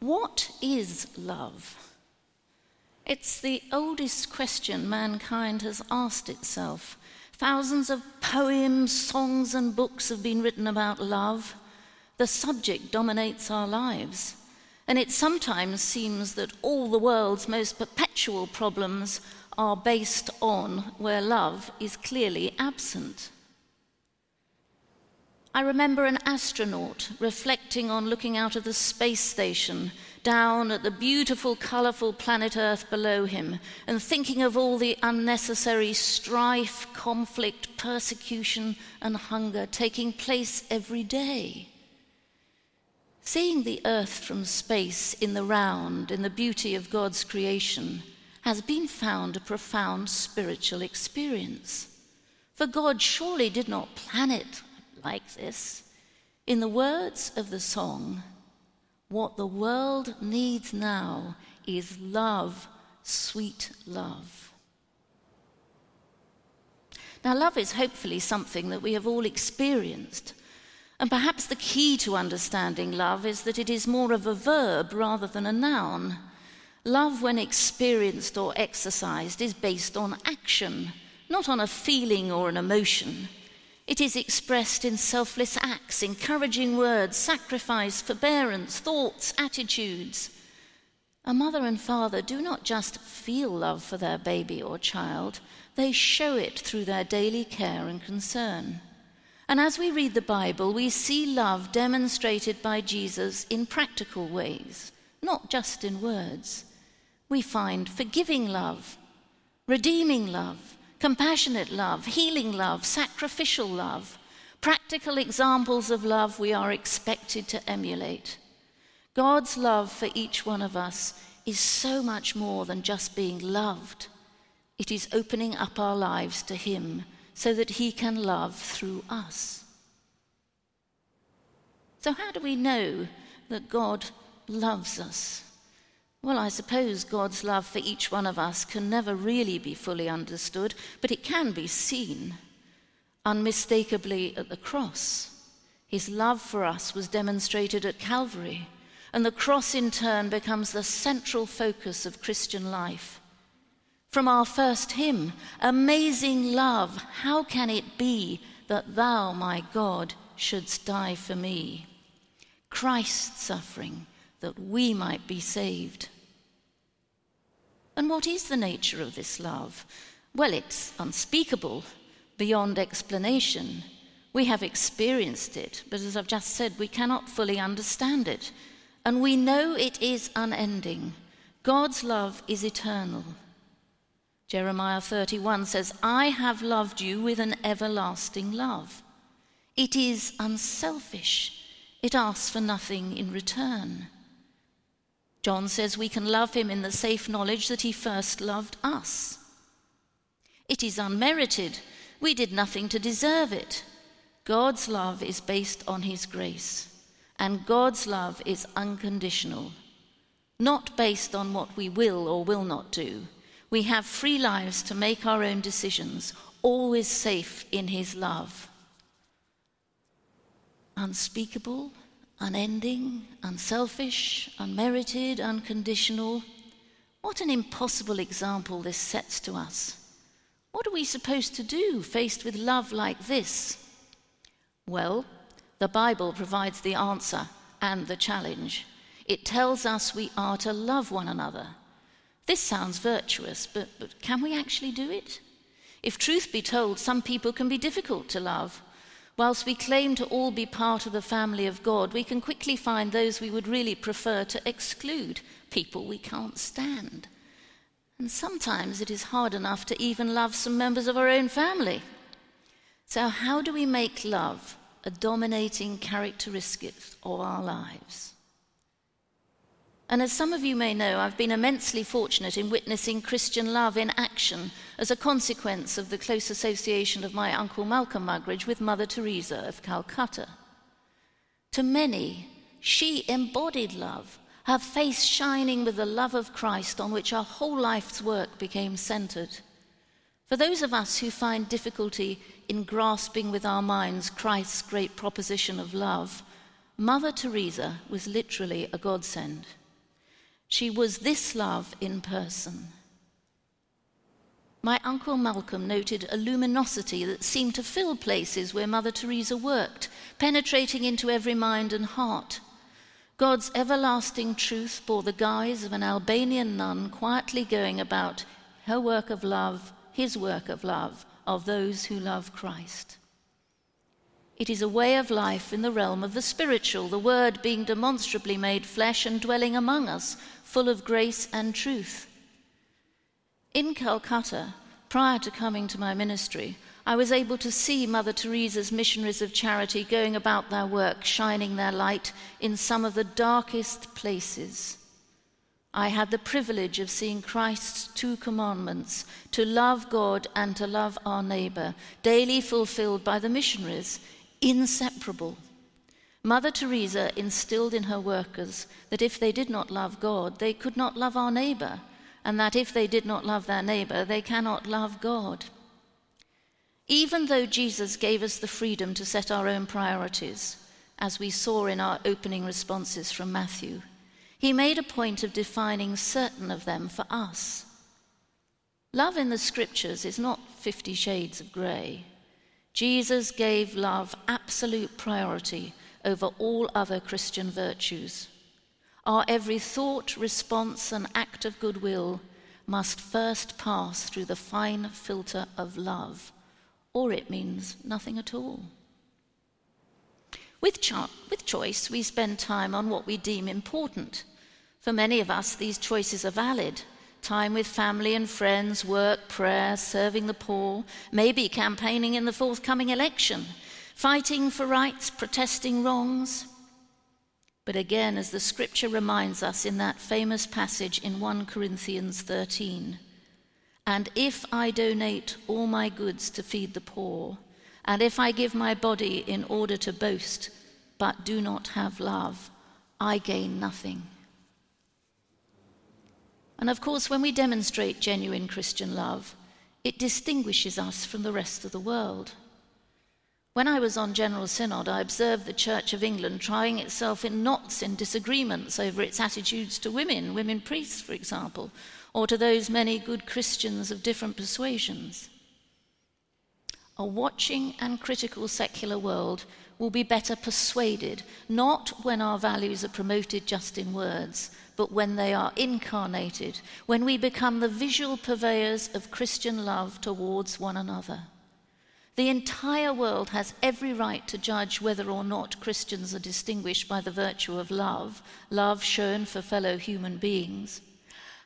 What is love? It's the oldest question mankind has asked itself. Thousands of poems, songs, and books have been written about love. The subject dominates our lives. And it sometimes seems that all the world's most perpetual problems are based on where love is clearly absent. I remember an astronaut reflecting on looking out of the space station down at the beautiful, colourful planet Earth below him and thinking of all the unnecessary strife, conflict, persecution, and hunger taking place every day. Seeing the Earth from space in the round, in the beauty of God's creation, has been found a profound spiritual experience. For God surely did not plan it like this. In the words of the song, what the world needs now is love, sweet love. Now, love is hopefully something that we have all experienced. And perhaps the key to understanding love is that it is more of a verb rather than a noun. Love, when experienced or exercised, is based on action, not on a feeling or an emotion. It is expressed in selfless acts, encouraging words, sacrifice, forbearance, thoughts, attitudes. A mother and father do not just feel love for their baby or child, they show it through their daily care and concern. And as we read the Bible, we see love demonstrated by Jesus in practical ways, not just in words. We find forgiving love, redeeming love, compassionate love, healing love, sacrificial love, practical examples of love we are expected to emulate. God's love for each one of us is so much more than just being loved. It is opening up our lives to Him so that He can love through us. So, how do we know that God loves us? Well, I suppose God's love for each one of us can never really be fully understood, but it can be seen unmistakably at the cross. His love for us was demonstrated at Calvary, and the cross in turn becomes the central focus of Christian life. From our first hymn, Amazing Love, how can it be that thou, my God, shouldst die for me? Christ's suffering that we might be saved. And what is the nature of this love? Well, it's unspeakable, beyond explanation. We have experienced it, but as I've just said, we cannot fully understand it. And we know it is unending. God's love is eternal. Jeremiah 31 says, I have loved you with an everlasting love. It is unselfish, it asks for nothing in return. John says we can love him in the safe knowledge that he first loved us. It is unmerited. We did nothing to deserve it. God's love is based on his grace, and God's love is unconditional, not based on what we will or will not do. We have free lives to make our own decisions, always safe in his love. Unspeakable, unending, unselfish, unmerited, unconditional. What an impossible example this sets to us. What are we supposed to do faced with love like this? Well, the Bible provides the answer and the challenge. It tells us we are to love one another. This sounds virtuous, but, but can we actually do it? If truth be told, some people can be difficult to love. Whilst we claim to all be part of the family of God, we can quickly find those we would really prefer to exclude, people we can't stand. And sometimes it is hard enough to even love some members of our own family. So, how do we make love a dominating characteristic of our lives? And as some of you may know, I've been immensely fortunate in witnessing Christian love in action as a consequence of the close association of my uncle Malcolm Muggeridge with Mother Teresa of Calcutta. To many, she embodied love, her face shining with the love of Christ on which our whole life's work became centered. For those of us who find difficulty in grasping with our minds Christ's great proposition of love, Mother Teresa was literally a godsend. She was this love in person. My uncle Malcolm noted a luminosity that seemed to fill places where Mother Teresa worked, penetrating into every mind and heart. God's everlasting truth bore the guise of an Albanian nun quietly going about her work of love, his work of love, of those who love Christ. It is a way of life in the realm of the spiritual, the Word being demonstrably made flesh and dwelling among us, full of grace and truth. In Calcutta, prior to coming to my ministry, I was able to see Mother Teresa's missionaries of charity going about their work, shining their light in some of the darkest places. I had the privilege of seeing Christ's two commandments to love God and to love our neighbor, daily fulfilled by the missionaries, inseparable. Mother Teresa instilled in her workers that if they did not love God, they could not love our neighbor, and that if they did not love their neighbor, they cannot love God. Even though Jesus gave us the freedom to set our own priorities, as we saw in our opening responses from Matthew, he made a point of defining certain of them for us. Love in the scriptures is not fifty shades of grey. Jesus gave love absolute priority over all other Christian virtues. Our every thought, response, and act of goodwill must first pass through the fine filter of love or it means nothing at all. With, cho- with choice, we spend time on what we deem important. For many of us, these choices are valid time with family and friends, work, prayer, serving the poor, maybe campaigning in the forthcoming election, fighting for rights, protesting wrongs. But again, as the scripture reminds us in that famous passage in 1 Corinthians 13, and if I donate all my goods to feed the poor, and if I give my body in order to boast, but do not have love, I gain nothing. And of course, when we demonstrate genuine Christian love, it distinguishes us from the rest of the world. When I was on General Synod, I observed the Church of England trying itself in knots in disagreements over its attitudes to women, women priests, for example, or to those many good Christians of different persuasions. A watching and critical secular world will be better persuaded, not when our values are promoted just in words, but when they are incarnated, when we become the visual purveyors of Christian love towards one another. The entire world has every right to judge whether or not Christians are distinguished by the virtue of love, love shown for fellow human beings.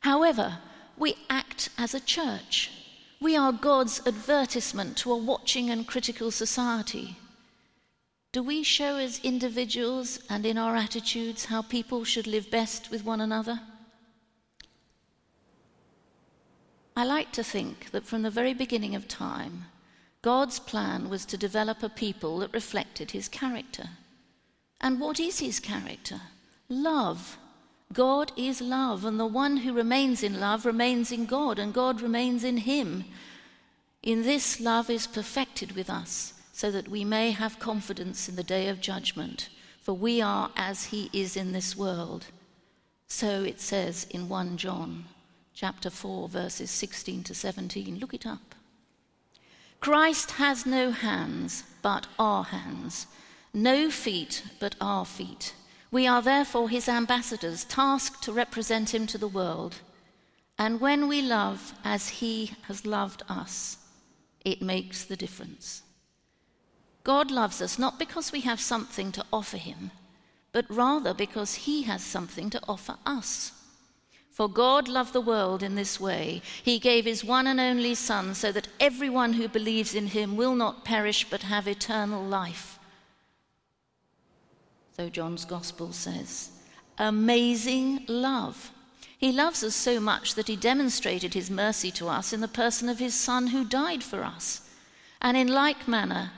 However, we act as a church. We are God's advertisement to a watching and critical society. Do we show as individuals and in our attitudes how people should live best with one another? I like to think that from the very beginning of time, God's plan was to develop a people that reflected his character. And what is his character? Love. God is love, and the one who remains in love remains in God, and God remains in him. In this, love is perfected with us, so that we may have confidence in the day of judgment, for we are as he is in this world. So it says in 1 John chapter 4 verses 16 to 17. Look it up. Christ has no hands but our hands, no feet but our feet. We are therefore his ambassadors, tasked to represent him to the world. And when we love as he has loved us, it makes the difference. God loves us not because we have something to offer him, but rather because he has something to offer us. For God loved the world in this way. He gave his one and only Son so that everyone who believes in him will not perish but have eternal life so John's Gospel says. Amazing love. He loves us so much that he demonstrated his mercy to us in the person of his Son who died for us. And in like manner,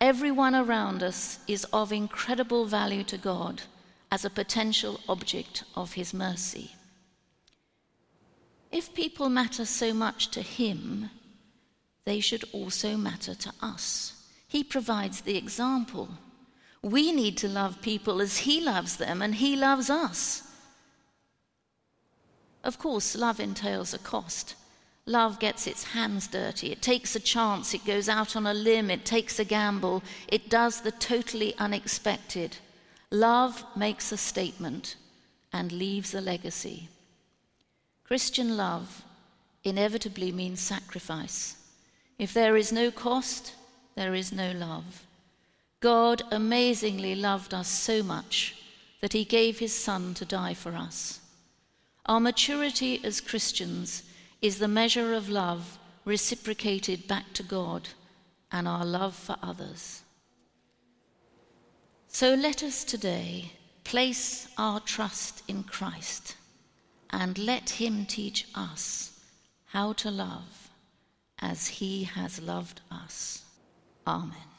everyone around us is of incredible value to God as a potential object of his mercy. If people matter so much to him, they should also matter to us. He provides the example. We need to love people as He loves them and He loves us. Of course, love entails a cost. Love gets its hands dirty. It takes a chance. It goes out on a limb. It takes a gamble. It does the totally unexpected. Love makes a statement and leaves a legacy. Christian love inevitably means sacrifice. If there is no cost, there is no love. God amazingly loved us so much that he gave his Son to die for us. Our maturity as Christians is the measure of love reciprocated back to God and our love for others. So let us today place our trust in Christ and let him teach us how to love as he has loved us. Amen.